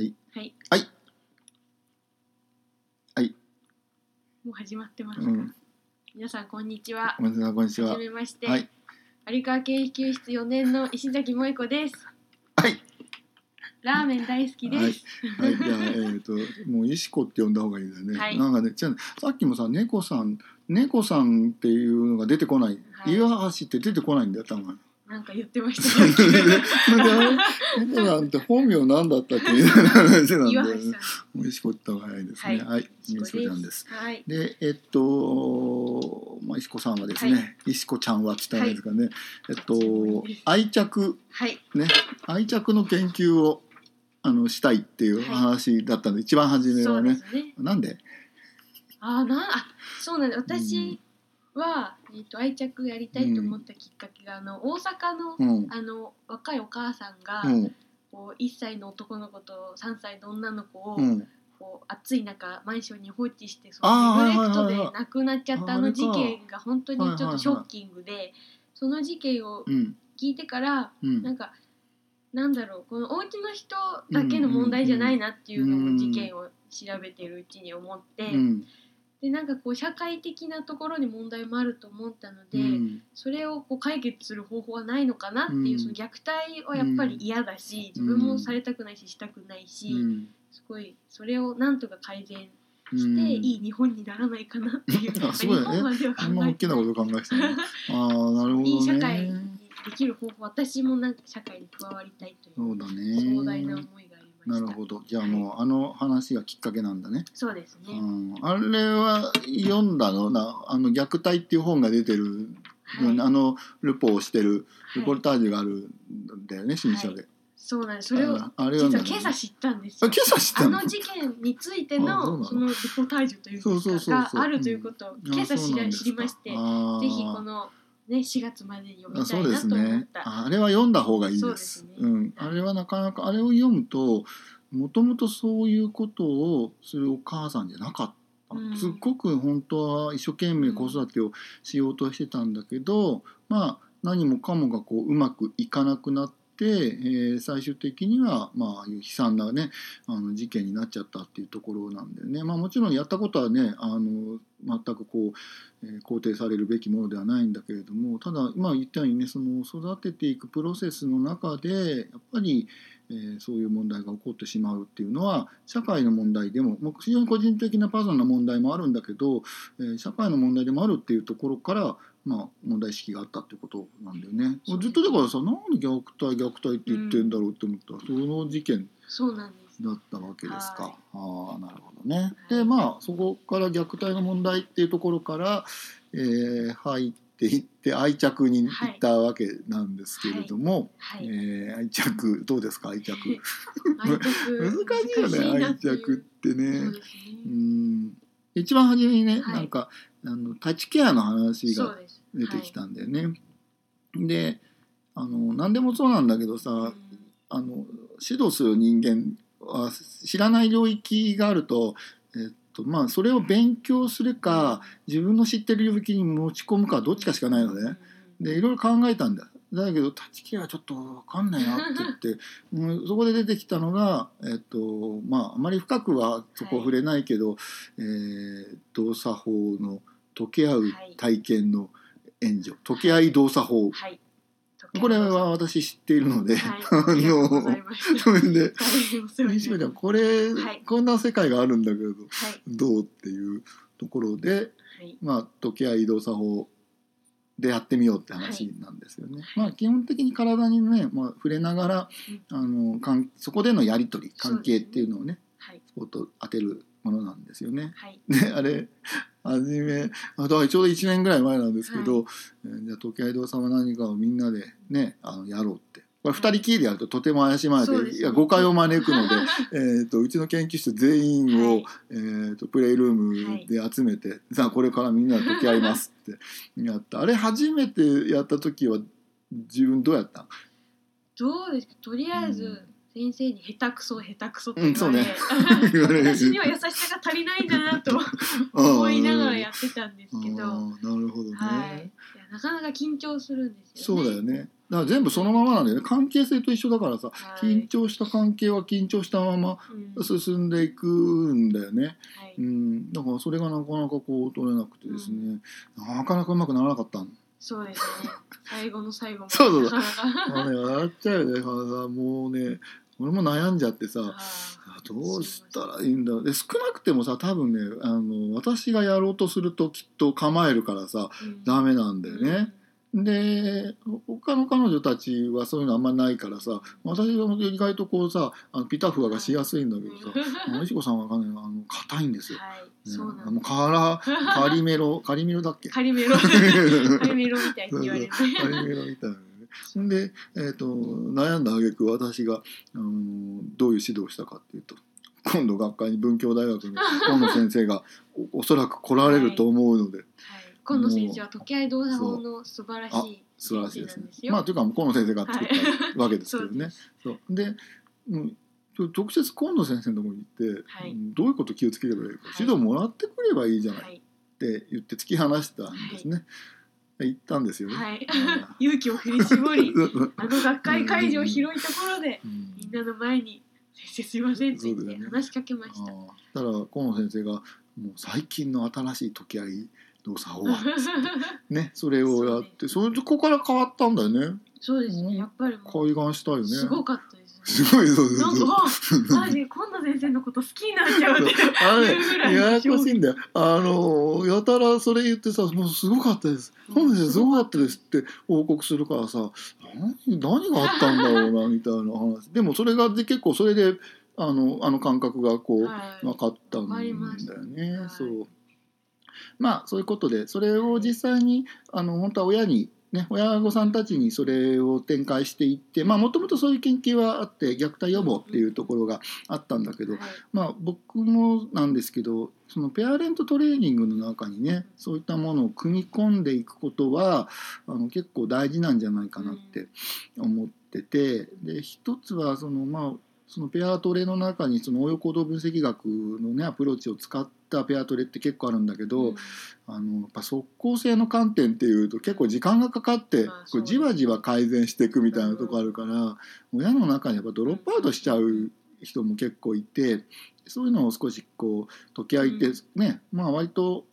はい。はい。はい。はい。もう始まってますか。うん。皆さんこんにちは。ごめんなさい、こんにちははじ。めまして。はい。有川研究室4年の石崎萌子です。はい。ラーメン大好きです。はい、じゃあ、えっ、と、もう石子って呼んだ方がいいんだよね。はいなんかね、じゃあさっきもさ、猫さん、猫さんっていうのが出てこない。はい岩橋って出てこないんだよ、多分。なんか言ってましたで、ね。猫さんって本名なんだったっけみたいな話なん岩橋だよね。さもう石子った方が早いですね。ははいい。ん。石子ちゃんです。。はい。で、えっと、まあ、石子さんはですね、は石子ちゃんはって言ったらいいですかね、えっとはい、愛着、はい。ね、愛着の研究をあのしたいっていう話だったんで、一番初めはね。すね。なんで？あーなあそうなんです私は、えっと愛着やりたいと思ったきっかけが、あの大阪の、うん。あの若いお母さんが、うん。こう1歳の男の子と3歳の女の子を、うん。こう暑い中マンションに放置してそのネグレクトで亡くなっちゃったあの事件が本当にちょっとショッキングでその事件をうん。聞いてからうん。なんかなんだろうこのお家の人だけの問題じゃないなっていうのを事件を調べてるうちに思ってうん。でなんかこう社会的なところに問題もあると思ったのでうん。それをこう解決する方法はないのかなっていううんその虐待はやっぱり嫌だしうん自分もされたくないししたくないし。うん。すごいそれをなんとか改善うんしていい日本にならないかなっていう、あすごいね大きなこと考えてたね。ああ、なるほどね。いい社会にできる方法私もなんか社会に加わりたいというそうだね。壮大な思いなるほど。じゃあもう、あの話がきっかけなんだね。そうですね、うん、あれは読んだの？なあの虐待っていう本が出てる、はい。あのルポをしてるルポはい。ルタージュがあるんだよね、新書で。そうなんです。それをああれ実は今朝知ったんですあよ今朝知ったの？あの事件についてのの？そのレポタージュというかがあるということを今朝知りましてぜひこののね4月までに読みたそうですいなと思っねた。ああれは読んだ方がいいです。ね。うん、あれはなかなかあれを読むともともとそういうことをするお母さんじゃなかった、うん。すっごく本当は一生懸命子育てをしようとしてたんだけど、まあ何もかもがこううまくいかなくなって、えー最終的にはまあ悲惨なねあの事件になっちゃったっていうところなんだよね。まあ、もちろんやったことはねあの全くこう、えー肯定されるべきものではないんだけれどもただ今言ったようにねその育てていくプロセスの中でやっぱり、えーそういう問題が起こってしまうっていうのは社会の問題でももう非常に個人的なパーソナルな問題もあるんだけど、えー社会の問題でもあるっていうところから、まあ、問題意識があったってことなんだよね。ずっとだからさ何で虐待虐待って言ってんだろうって思ったら、その事件そうなんです。だったわけですか。はい。ああなるほどね。はいでまあそこから虐待の問題っていうところから、えー入っていって愛着に行ったわけなんですけれども、はい、えー愛着どうですか？愛着。難しいよね愛着ってね。うん。一番初めにね、はい。なんかあのタッチケアの話が出てきたんだよね。であの何でもそうなんだけどさ、はいあの指導する人間は知らない領域があると、えっとまあ、それを勉強するか自分の知ってる領域に持ち込むかどっちかしかないのね。でいろいろ考えたんだ。だけど立ち木はちょっと分かんないなって言ってうん。そこで出てきたのが、えっとまあ、あまり深くはそこ触れないけど、えー動作法の溶け合う体験の援助、溶け合い動作法。はい。これは私知っているので、はい、あのそれ で西村ちゃんこれ、はい。こんな世界があるんだけどすはい。どうっていうところで、はい。まあ、時計移動作法でやってみようって話なんですよね。まあ、基本的に体にね、まあ、触れながらあのかんそこでのやり取り関係っていうのをねはい。スポット当てるものなんですよね。はい。であれ初めあだからちょうど1年ぐらい前なんですけど、えーじゃあ時計移動作は何かをみんなでねあのやろうって。これ2人きりでやるととても怪しまれて、そうですね。いや誤解を招くので えー、とうちの研究室全員を、はい。えー、とプレイルームで集めて、さあこれからみんなで解き合いますってやった。あれ初めてやった時は自分どうやったどうですか？とりあえず、うん先生に下手くそ下手くそって言われ、うんそうね私には優しさが足りないんだなと 思思いながらやってたんですけど、なるほどね、はい、なかなか緊張するんですよね。そうだよね。だから全部そのままなんだよね。関係性と一緒だからさはい。緊張した関係は緊張したままうん。進んでいくんだよね、はい、うん、だからそれがなかなかこう取れなくてですね、なかなかうまくならなかったの。そうですね。最後の最後まで そうそうそう。あのね笑っちゃうよね。もうね俺も悩んじゃってさはあどうしたらいいんだろう。で少なくてもさ多分ねあの私がやろうとするときっと構えるからさいうん。ダメなんだよね。で他の彼女たちはそういうのあんまないからさ私は意外とこうさあのピタフワがしやすいんだけどさあの石子さんはわかんないあの硬いんですよ。はい、ねそうなんもうカラカリメロカリメロだっけ？カリメロ、カリメロみたいって言われる。カリメロみたいなね。んで、えー、と悩んだ挙句私が、あのどういう指導をしたかっていうと今度学会に文教大学の河野先生がおおそらく来られると思うので、はい、今野先生は時合動作法の素晴らしい素晴らしいですね先生なんです。よ。まあというか河野先生が作ったわけですけどね。そうそうでうんと直接河野先生のところに行って、はいうんどういうこと気をつければいいか、はい指導もらってくればいいじゃないっはい、て言って突き放したんですね。で行ったんですよね。はい。あ 勇気を振り絞り、ーあの学会会場広いところで、うん。みんなの前に、先生すいませんって話しかけました。ああ。たら河野先生が「もう最近の新しい時合い動作法は」ねそれをやってそれそこから変わったんだよね。そうですね、やっぱりも開眼したよう、ね。すごかったですごいそうそうそう。なんか、あマジ、今野先生のこと好きになっちゃうって。あのねいうぐらい ややこしいんだよ。あのやたらそれ言ってさ「もうすごかったです」「河野先生すごかったです」って報告するからさ何何があったんだろうなみたいな話。でもそれがで結構それであのあの感覚がこう、はい。分かったんだよね。はいそう。まあそういうことでそれを実際にあの本当は親にね親御さんたちにそれを展開していってまあもともとそういう研究はあって虐待予防っていうところがあったんだけど、はい。まあ僕もなんですけどそのペアレントトレーニングの中にねそういったものを組み込んでいくことはあの結構大事なんじゃないかなって思っててで一つはそのまあそのペアトレの中にその応用行動分析学のねアプローチを使ったペアトレって結構あるんだけど、うん。あのやっぱ即効性の観点っていうと結構時間がかかってまあこうじわじわ改善していくみたいなとこあるから親の中にやっぱドロップアウトしちゃう人も結構いてそういうのを少しこう解き合いってね、まあ割と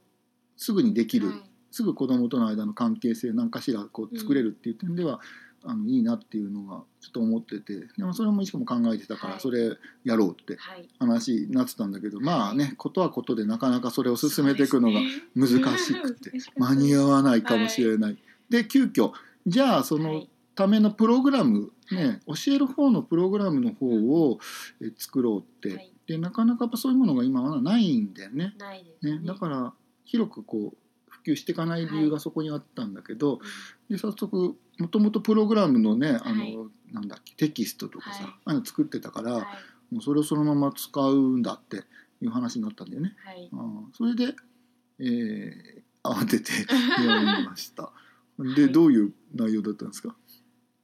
すぐにできる、はい。すぐ子供との間の関係性何かしらこう作れるっていう点では、あのいいなっていうのがちょっと思っててでもそれも石子も考えてたから、はい。それやろうってはい。話になってたんだけどまあねことはことでなかなかそれを進めていくのが難しくて間に合わないかもしれない。で急遽じゃあそのはい。ためのプログラム、ね、教える方のプログラムの方をえ作ろうって、はい。でなかなかやっぱそういうものが今はないんだよね。ないですね。だから広くこう普及していかない理由がそこにあったんだけど、で早速もともとプログラムのねあの、はい。なんだっけテキストとかさ、はい。ああいうの作ってたから、はい。もうそれをそのまま使うんだっていう話になったんだよね。はい。ああそれで、えー 慌てて やりました。で、はい。どういう内容だったんですか？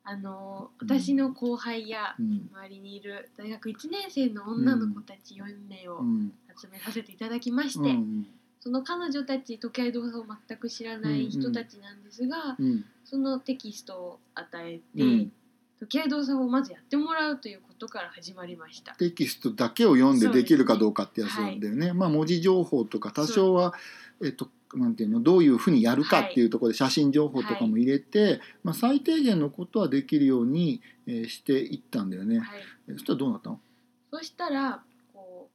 あの私の後輩やうん。周りにいる大学1年生の女の子たち4名をうん。集めさせていただきまして、うんその彼女たち時計動作を全く知らない人たちなんですが、うん。そのテキストを与えて、うん。時計動作をまずやってもらうということから始まりました。テキストだけを読んでできるかどうかってやつなんだよね。まあ文字情報とか多少はえっとなんていうのどういうふうにやるかっていうところで写真情報とかも入れて、まあ最低限のことはできるように、えーしていったんだよね。はい、えそしたらどうなったの？そしたらこ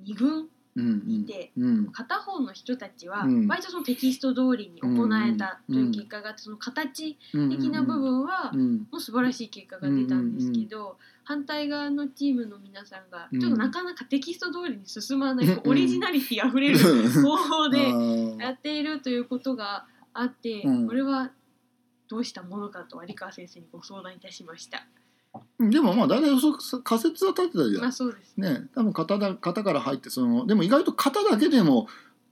う2軍うんうん。でうん。片方の人たちはうん。割とそのテキスト通りに行えたという結果があってその形うん。的な部分はうん。もう素晴らしい結果が出たんですけど反対側のチームの皆さんがうん。ちょっとなかなかテキスト通りに進まないオリジナリティあふれるう ん方法でやっているということがあってうんこれはどうしたものかと有川先生にご相談いたしました。でもまあ大体そ仮説は立ってたじゃんまあ。そうですね。ね多分型だ型から入ってそのでも意外と型だけでも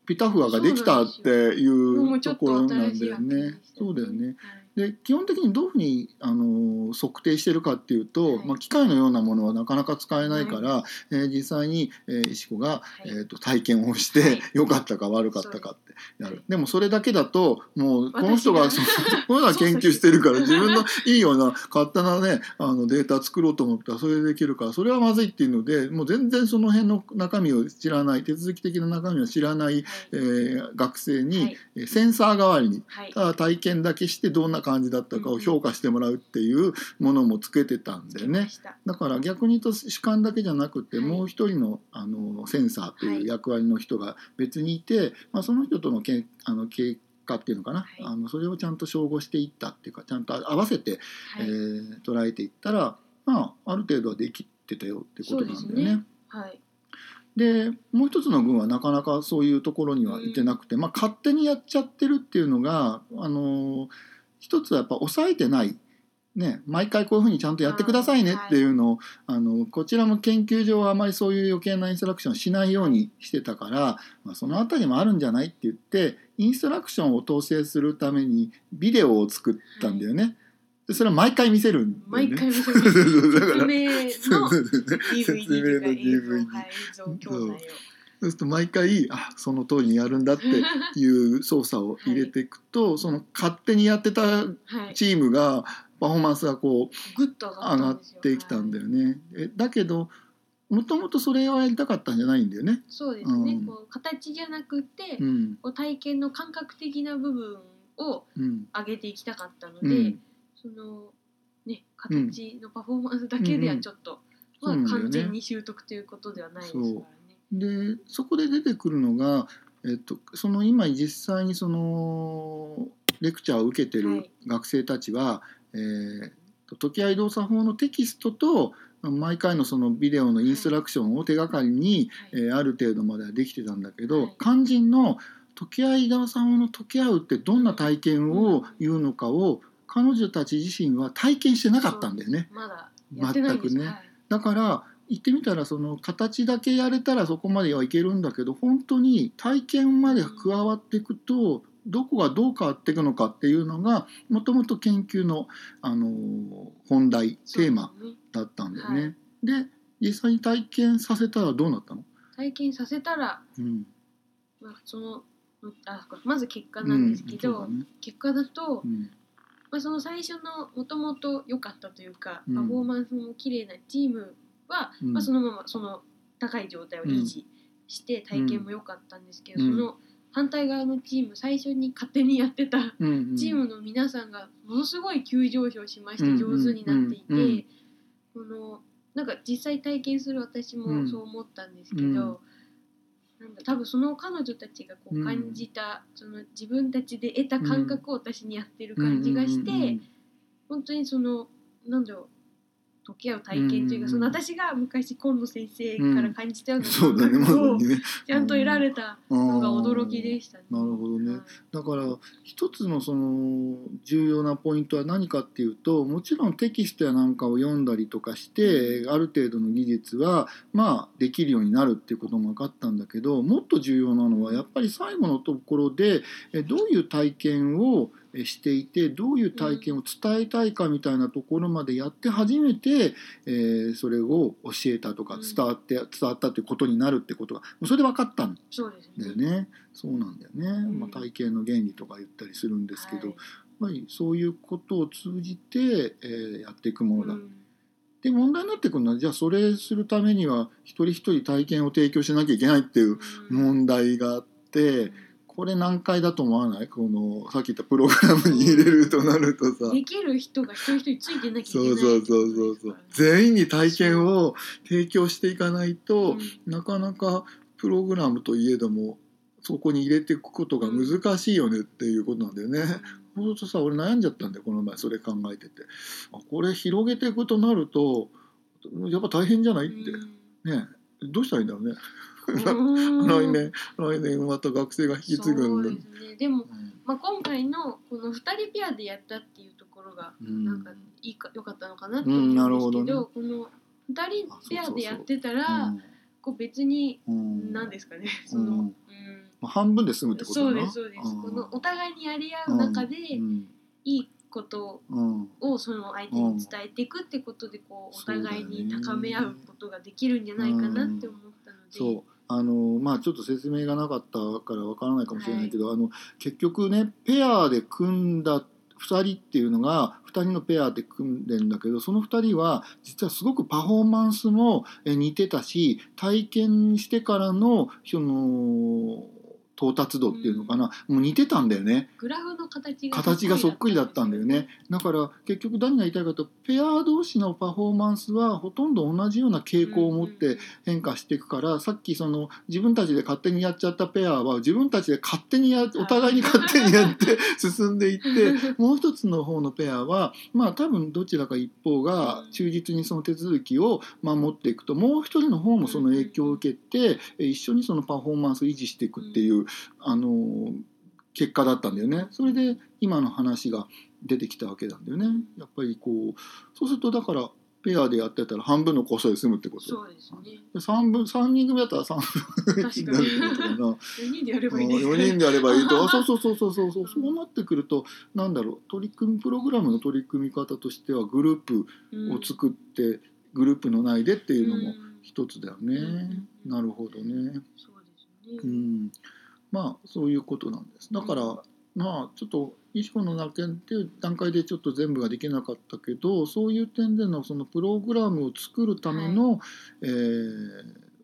ピタフアができたっていもうとことろなんだよねそうだよね。はいで基本的にどういうふうにあの測定してるかっていうと、はい。まあ、機械のようなものはなかなか使えないから、えー実際に、えー石子が、はい。えー、と体験をして、はい。良かったか悪かったかってやる。はいでもそれだけだともうこの人私が。こういうのは研究してるから自分のいいような勝手なねあのデータ作ろうと思ったらそれでできるからそれはまずいっていうのでもう全然その辺の中身を知らない手続き的な中身を知らない、えー学生に、センサー代わりにはい。ただ体験だけしてどんな感じだったかを評価してもらうっていうものもつけてたんだよね。だから逆に言うと主観だけじゃなくて、はい。もう一人のあのセンサーとはいい。う役割の人が別にいて、まあ、その人とのけあの経過っていうのかな、はい。あのそれをちゃんと照合していったっていうかちゃんと合わせて、はい、えー捉えていったら、まあ、ある程度はできてたよってことなんだよね。そうですね。はい。でもう一つの軍はなかなかそういうところにはいてなくて、まあ、勝手にやっちゃってるっていうのが、あの一つはやっぱ抑えてない、ね、毎回こういうふうにちゃんとやってくださいねっていうのを、あのこちらも研究上はあまりそういう余計なインストラクションしないようにしてたから、まあ、そのあたりもあるんじゃないって言ってインストラクションを統制するためにビデオを作ったんだよね。でそれは毎回見せるんだよね。毎回見せ そうそうそう。だ説から説明のとか映 DVD 像はい映像教材をそうすると毎回あその通りにやるんだって いう操作を入れていくと、その勝手にやってたはい。チームがパフォーマンスがこグッと上がってきたんだはいよね。えだけどもともとそれをやりたかったんじゃないんだよね。そうですね、うん。こう形じゃなくて、うん。こう体験の感覚的な部分をうん。上げていきたかったので、うん。そのね形のパフォーマンスだけではちょっと、まあ、完全に習得ということではないですからね。でそこで出てくるのが、えっと、その今実際にそのレクチャーを受けてるはい。学生たちは、えーと時合動作法のテキストと毎回のそのビデオのインストラクションを手がかりに、はい。えーある程度まではできてたんだけど、はい。肝心の時合動作法の解き合うってどんな体験を言うのかを彼女たち自身は体験してなかったんだよね。まだやってないんです。全くね。はい。だから言ってみたらその形だけやれたらそこまではいけるんだけど本当に体験まで加わっていくとどこがどう変わっていくのかっていうのがもともと研究の、あのー本題テーマだったんだよね。はいで実際に体験させたらどうなったの、体験させたら、うん。まあ、そのあまず結果なんですけど、うんね。結果だと、うん。まあ、その最初のもともと良かったというか、うん。パフォーマンスも綺麗なチームは、うん。まあ、そのままその高い状態を維持して体験も良かったんですけど、うん。その反対側のチーム最初に勝手にやってたうんうん。チームの皆さんがものすごい急上昇しましてうん上手になっていて、うんうん。このなんか実際体験する私もそう思ったんですけど、うん。なんだ多分その彼女たちがこううん感じた、その自分たちで得た感覚を私にやってる感じがして、うんうんうん。本当にそのなんだろう解き合う体験というか、うんその私が昔今野先生から感じたような感覚を。ちゃんと得られたのが驚きでしたね。なるほどね。はい。だから一つのその重要なポイントは何かっていうともちろんテキストやなんかを読んだりとかしてある程度の技術はまあできるようになるっていうことも分かったんだけどもっと重要なのはやっぱり最後のところでえどういう体験をえしていてどういう体験を伝えたいかみたいなところまでやって初めて、えーそれを教えたとかうん伝わって伝わったということになるってことがもうそれで分かったんだよね。ね。そうなんだよね。んまあ、体験の原理とか言ったりするんですけど、はいやっぱりそういうことを通じて、えーやっていくものだ。うんで問題になってくるのはじゃあそれするためには一人一人体験を提供しなきゃいけないっていう問題があって、これ難解だと思わない？このさっき言ったプログラムに入れるとなるとさ。できる人が一人一人ついてなきゃいけそないうそうそうそうそう全員に体験を提供していかないと、なかなかプログラムといえどもそこに入れていくことが難しいよねっていうことなんだよね。そうするとさ俺悩んじゃったんだよこの前それ考えてて。あこれ広げていくとなるとやっぱ大変じゃないって。ねどうしたらいいんだろうね 来年来年また学生が引き継ぐんだ。そうですね。でも、まあ、今回のこの2人ペアでやったっていうところがうん。なんかいいか良かったのかなって思うんですけど,、うんなるほどね。この2人ペアでやってたうらん。こう別にうん何ですかねうん。その、うん。まあ、半分で済むってことそうですそうです、ん。このお互いにやり合う中で、うん。いいことうんをその相手に伝えていくってことでこうお互いに高め合うことができるんじゃないかなって思ったので、そうあのまあちょっと説明がなかったからわからないかもしれないけど、あの結局ねペアで組んだ2人っていうのが2人のペアで組んでんだけどその2人は実はすごくパフォーマンスもえ似てたし体験してからのその到達度っていうのかな、もう似てたんだよね。グラフの形が形がそっくりだったんだよね。だから結局何が言いたいかとペア同士のパフォーマンスはほとんど同じような傾向を持って変化していくから、さっきその自分たちで勝手にやっちゃったペアは自分たちで勝手にやお互いに勝手にやって 進んでいってもう一つの方のペアはまあ多分どちらか一方が忠実にその手続きを守っていくともう一人の方もその影響を受けてえ一緒にそのパフォーマンスを維持していくっていうあの結果だったんだよね。それで今の話が出てきたわけなんだよね。やっぱりこうそうするとだからペアでやってたら半分のコストで済むってこと？そうですねで三分三人組だったら三分にになるってことかな。4人でやればいいです4人でやればいいとあそうそうそうそうそうそうそうなってくるとなんだろう取り組みプログラムの取り組み方としてはグループうんを作って、グループの内でっていうのもうん一つだよね。うんなるほどね。そうですね、うん、まあそういうことなんです。だから、うんまあちょっと石子のなけっていう段階でちょっと全部ができなかったけどそういう点でのそのプログラムを作るための、えー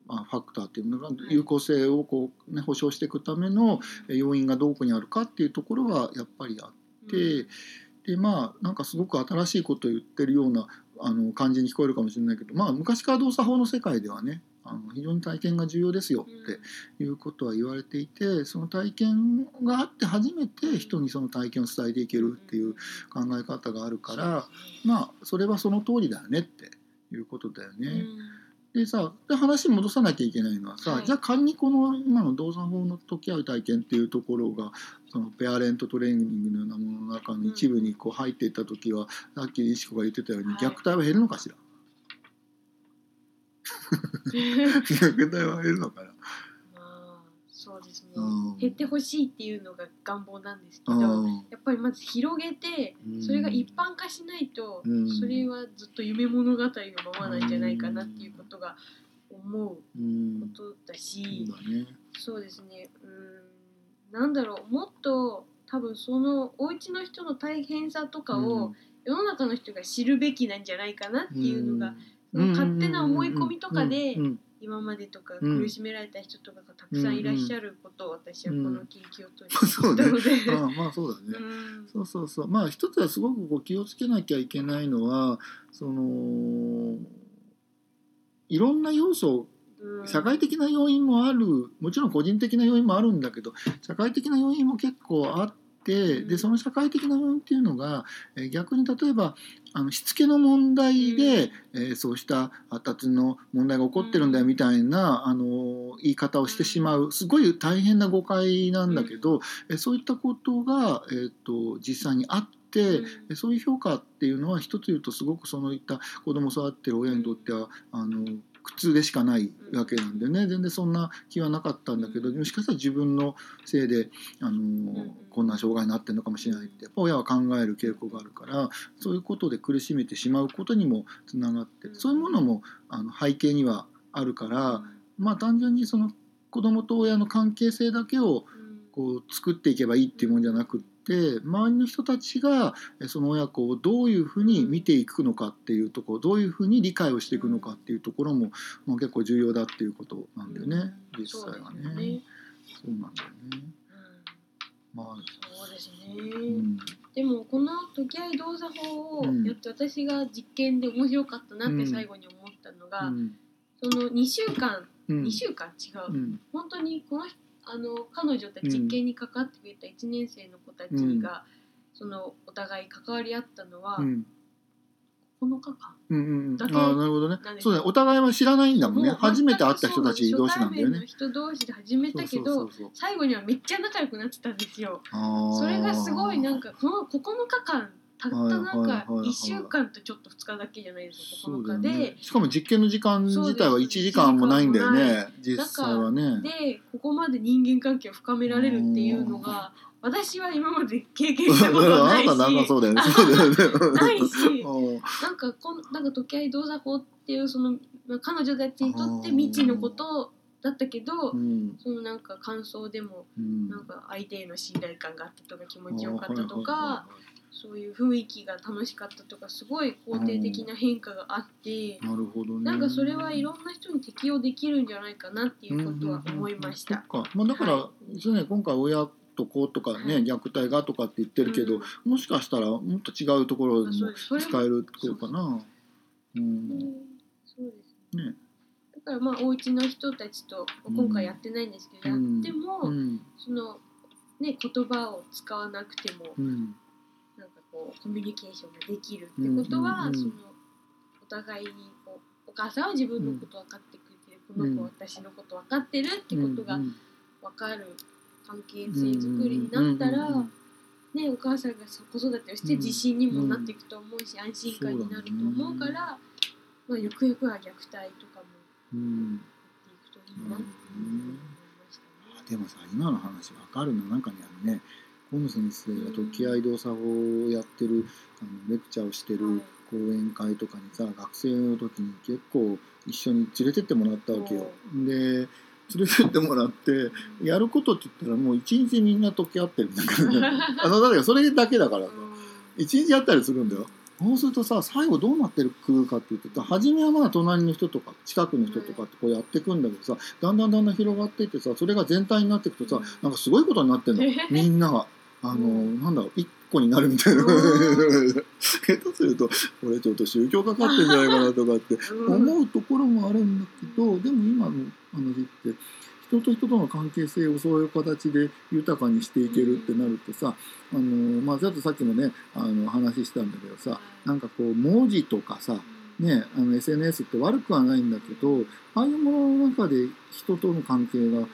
まあ、ファクターっていうのがい有効性をこう、ね、保証していくためのえー要因がどこにあるかっていうところはやっぱりあって、でまあなんかすごく新しいことを言ってるようなあの感じに聞こえるかもしれないけど、まあ、昔から動作法の世界ではねあの非常に体験が重要ですよっていうことは言われていてその体験があって初めて人にその体験を伝えていけるっていう考え方があるからまあそれはその通りだよねっていうことだよね。うん。でさで話戻さなきゃいけないのはさ、はい。じゃあ仮にこの今の動作法の解き合う体験っていうところがそのペアレントトレーニングのようなものの中の一部にこう入っていった時は、さっき石子が言ってたようにはい。虐待は減るのかしら、虐待は減るのかな。まあそうですね、うん。減ってほしいっていうのが願望なんですけど、うん。やっぱりまず広げてうん。それが一般化しないと、うん。それはずっと夢物語のままなんじゃないかなっていうことが思ううん。ことだし、そうだね。そうですね。うん。なんだろうもっと多分そのお家の人の大変さとかを世の中の人が知るべきなんじゃないかなっていうのが、その勝手な思い込みとかで今までとかうん苦しめられた人とかがたくさんいらっしゃることを私はこの研究を通うんしたので、まあそうそうそうそう。まあ一つはすごくこう気をつけなきゃいけないのはそのいろんな要素うん。社会的な要因もある。もちろん個人的な要因もあるんだけど社会的な要因も結構あってでその社会的な要因っていうのがえー逆に例えばあのしつけの問題で、えーそうした発達の問題が起こってるんだよみたいな、あの言い方をしてしまう。すごい大変な誤解なんだけど、えーそういったことが、えー、と実際にあって、でそういう評価っていうのは一つ言うとすごくそのいった子供を育ってる親にとってはあの苦痛でしかないわけなんでね。全然そんな気はなかったんだけどもしかしたら自分のせいであのこんな障害になってるのかもしれないってやっぱ親は考える傾向があるからそういうことで苦しめてしまうことにもつながってそういうものもあの背景にはあるからまあ単純にその子供と親の関係性だけをこう作っていけばいいっていうもんじゃなくって周りの人たちがえその親子をどういうふうに見ていくのかっていうところどういうふうに理解をしていくのかっていうところも、まあ、結構重要だっていうことなんだよね。実際はね。そうなんだよね。まあ、そうですうね、ん、でもこの解き合い動作法をうんやって私が実験で面白かったなっうん。て最後に思ったのが、うん、その2週間うん、2週間違う、うん、本当にこの人あの彼女たち実験に関わってくれた1年生の子たちが、そのお互い関わり合ったのはうん、9日間うん、うん、だけああ、なるほどね。そうだね、お互いは知らないんだもんね。初めて会った人たち同士なんだよね。人同士で始めたけど最後にはめっちゃ仲良くなってたんですよ。それがすごいなんかこの9日間たったなんかはいはい。1週間とちょっと2日だけじゃないですか9そうだよ日で、ね。しかも実験の時間自体はそう1です時間もないんだよね。実際はね。でここまで人間関係を深められるっていうのが私は今まで経験したことあないた なんかそうだよね。ないし。うん。なんかこんなんか時合動作法っていうその、まあ、彼女たちにとって未知のことだったけど、うん。そのなんか感想でもうん。なんか相手への信頼感があったとか気持ちよかったとかはそういう雰囲気が楽しかったとかすごい肯定的な変化があってなるほどね。なんかそれはいろんな人に適用できるんじゃないかなっていうことは思いました。まあだから、はそうね今回親と子とかね、はい虐待がとかって言ってるけど、もしかしたらもっと違うところでも使えるってことかな。ううんん。そうですね。だからまあお家の人たちと今回やってないんですけど、うんやっても、うん。そのね言葉を使わなくてもうん。なんかこうコミュニケーションができるってことは、そのお互いにこうお母さんは自分のこと分かってくれてる、この子は私のこと分かってるってことがうん分かる関係性づくりになったら、ね、お母さんが子育てをして自信にもなっていくと思うし、安心感になると思うから、まあ、よくよくは虐待とかもうん。やっていくといいなって思いましたね。でもさ今の話わかるの？なんかねあのね河野先生が時合動作法をやってるあのレクチャーをしてる講演会とかにさ学生の時に結構一緒に連れてってもらったわけよ。で連れてってもらってやることって言ったらもう一日みんな解き合ってるんだから。ね あのだからそれだけだから。さ一日やったりするんだよ。そうするとさ最後どうなってるかっていうと初めはまあ隣の人とか近くの人とかってこうやっていくんだけどさだんだんだんだん広がっていってさそれが全体になっていくとさなんかすごいことになってんの みんなが。あのうんなんだろう一個になるみたいな。うん下手するとこれちょっと宗教かかってんじゃないかなとかってうん。思うところもあるんだけどでも今の話って人と人との関係性をそういう形で豊かにしていけるってなるとさあの、まあ、ちょっとさっきもねあの話したんだけどさなんかこう文字とかさね、あの SNS って悪くはないんだけどああいうものの中で人との関係があの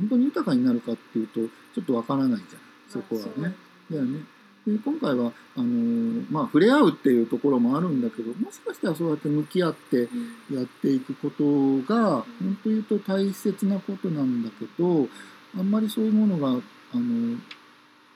本当に豊かになるかっていうとちょっとわからないじゃないそこはね。だよね。で今回はあのーまあ触れ合うっていうところもあるんだけどもしかしたらそうやって向き合ってやっていくことが本当言うと大切なことなんだけどあんまりそういうものがあの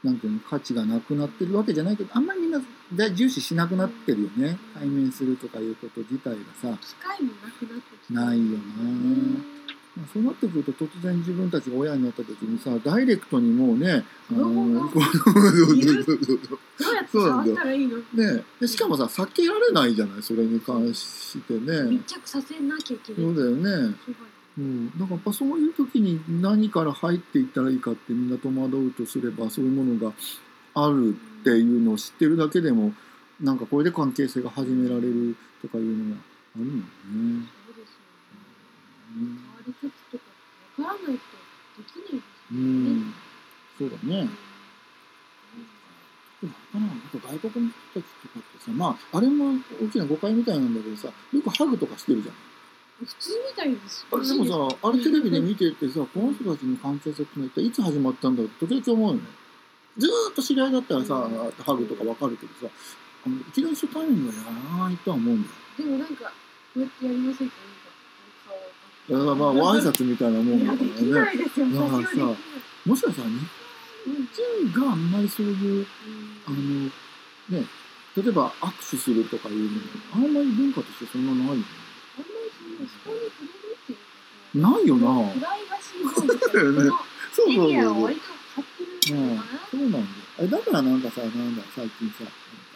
なんていうの価値がなくなってるわけじゃないけどあんまりみんな大重視しなくなってるよね。対面するとかいうこと自体がさ。機会もなくなってきてないよな、まあそうなってくると突然自分たちが親になった時にさダイレクトにもうねあ子供が子供そういるそうそうどう。やって触ったらいいのねでしかもさ避けられないじゃない？それに関してね。密着させなきゃいけない。そうだよね。うん、だからやっぱそういう時に何から入っていったらいいかってみんな戸惑うとすればそういうものがあるっていうのを知ってるだけでもなんかこれで関係性が始められるとかいうのがあるもんね。そうですよね。変わり方とかわからないとできないですうよねん、そうだね。でもあれかななんか外国の人たちとかってさまああれも大きな誤解みたいなんだけどさよくハグとかしてるじゃん。普通みたいですあれでもさあれテレビで見ててさこの人たちの関係性ってのはいつ始まったんだろうって時々思うよね。ずーっと知り合いだったらさ、うんハグとかわかるけどさあのいきなり初対面はやらないとは思うんだよ。でもなんかこうやってやりませんか？だからまあ挨拶みたいなもんいやだかできらね。ないですよだからさもしかしたら日本人があんまりそういうあのね例えば握手するとかいうのあんまり文化としてそんなないよね。ないよな。そうそう割と張ってるのかなそうなんだよ。あれだからなんかさ、なんだ、最近さ、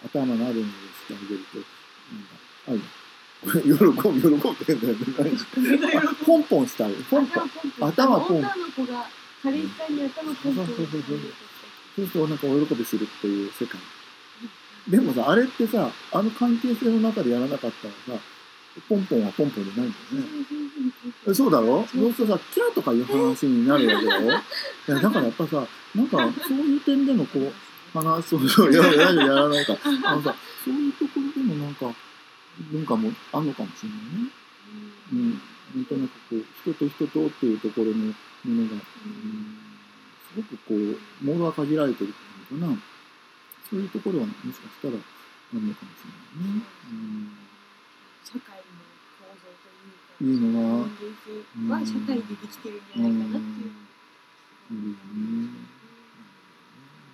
頭なるのをしてあげると、なんか、あるよ。これ喜ぶ、喜ぶって言うんだよね。ポンポンしてあげる。ポンポン。頭ポン女の子が彼氏さんに頭ポンポンそうそう？そうそうそうなんかお喜びするっていう世界。でもさ、あれってさ、あの関係性の中でやらなかったらさ、ポンポンはポンポンじゃないんだよね。えそう？だろそうするとさ、キャーとかいう話になるわけだろいや、だからやっぱさ、なんかそういう点でのこう、話、そうそう、やらやらやらないか、あのさ、そういうところでもなんか、文化もあるのかもしれないね。うん。なんとなくこう、人と人とっていうところのものが、うん、すごくこう、モードが限られてるっていう。のかな。そういうところはもしかしたらあるのかもしれないね。社会の構造というかいうのは人間性は社会でできてるん。じゃないかなっていううん。いるよね。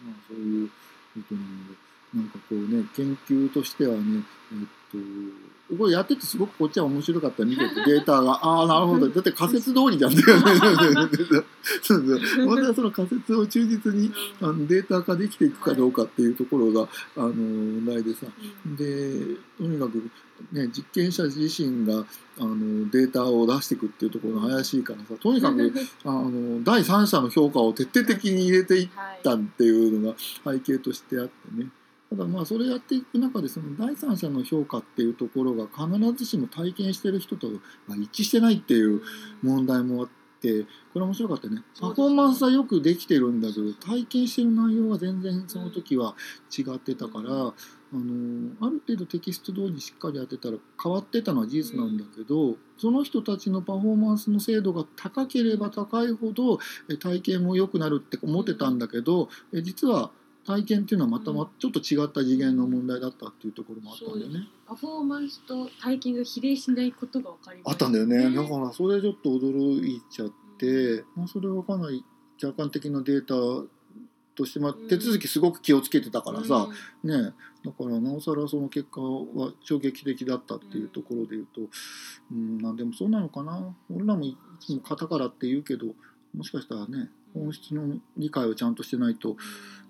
まあ、そういうことなのでなん。かこうね研究としてはねえっとこれやっててすごくこっちは面白かった。見ててデータが。ああなるほど。だって仮説通りじゃん。ってそうそう。本当はその仮説を忠実にあのデータ化できていくかどうかっていうところがあの問題でさ。でとにかく、ね、実験者自身があのデータを出していくっていうところが怪しいからさ。とにかく あの第三者の評価を徹底的に入れていったっていうのが背景としてあってね。ただまあそれやっていく中でその第三者の評価っていうところが必ずしも体験してる人と一致してないっていう問題もあってこれ面白かったね。パフォーマンスはよくできてるんだけど体験してる内容は全然その時は違ってたから、あのある程度テキスト通りにしっかりやってたら変わってたのは事実なんだけど、その人たちのパフォーマンスの精度が高ければ高いほど体験も良くなるって思ってたんだけど実は体験っていうのはまたまちょっと違った次元の問題だったっていうところもあったんだよね。パフォーマンスと体験が比例しないことが分かりまあったんだよね。だからそれちょっと驚いちゃって、まあ、それはかなり客観的なデータとして、まあ、手続きすごく気をつけてたからさ、ねだからなおさらその結果は衝撃的だったっていうところで言うと、うん、なんでもそうなのかな。俺らもいつも型からって言うけどもしかしたらね本質の理解をちゃんとしてないと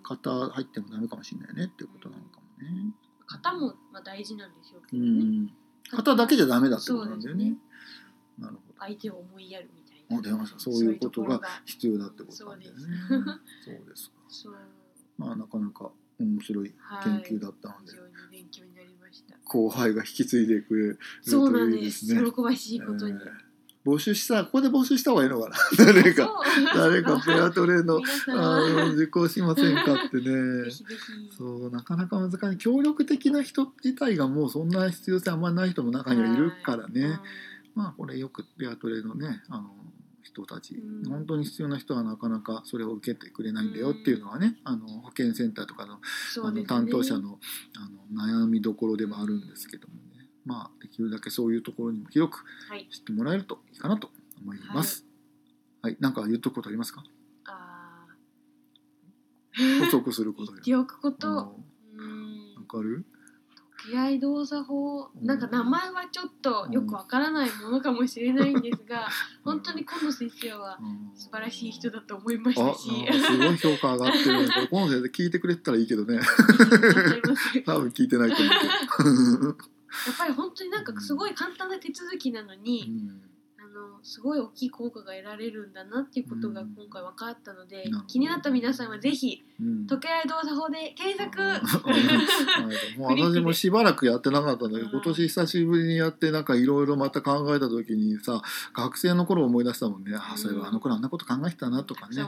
型入ってもダメかもしれないね。っていうことなのかもね。型もまあ大事なんでしょうけうどね、ん、型だけじゃダメだってことなんだよね。なるほど。相手を思いやるみたいな。あ出ました。そういうことが必要だってことなんだよね。そうです。か。そう。まあなかなか面白い研究だったので、非常に勉強になりました。後輩が引き継いでくれるそうなといんでいです。すね。喜ばしいことに、えー募集したここで募集した方がいいのかな？誰か誰かペアトレのあの受講しませんかってね。そうなかなか難しい。協力的な人自体がもうそんな必要性あんまりない人も中にはいるからね、はい。まあこれよくペアトレのねあの人たち、うん。本当に必要な人はなかなかそれを受けてくれないんだよっていうのはね、あの保健センターとかのね。の担当者のあの悩みどころでもあるんですけどもねまあできるだけそういうところにも広くはい知ってもらえるといいかなと思います。はい、なんか言っとくことありますか？あ補ー足すること言っておくこうんとうわんかる？気合動作法うんなんか名前はちょっとよくわからないものかもしれないんですが、本当に今野先生はうん素晴らしい人だと思いましあ、なんたしかすごい評価上がってるね。これこの先生聞いてくれてたらいいけどね。ありがとうございますやっ多分聞いてないと思うけど。やっぱり本当になんかすごい簡単な手続きなのに、うん。のすごい大きい効果が得られるんだなっていうことがうん今回分かったので、なるほど気になった皆さんはぜひうん。時計動作法で検索。はい。もう私もしばらくやってなかったんだけどうん。今年久しぶりにやってなんかいろいろまた考えた時にさ学生の頃思い出したもんね、あそういえばあの頃あんなこと考えてたなとかね。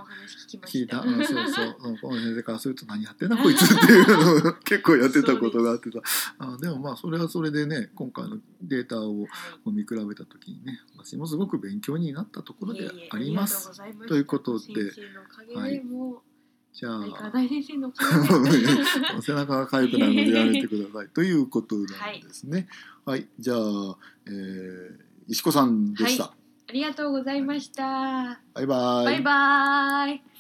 聞い、した。た。うん、そうそう。う。んこの先生からすると何やってんだこいつっていうのを結構やってたことがあってさ。あでもまあそれはそれでね今回のデータをはい。見比べた時にね私もすごく勉強になったところでいえいえあります。ありがとうございますということではいもじゃあ大先生のお 背中が痒くなるのでやめてください。ということなんですね。はい、じゃあ、えー、石子さんでした。ありがとうございました。バイバイ。バイバイ。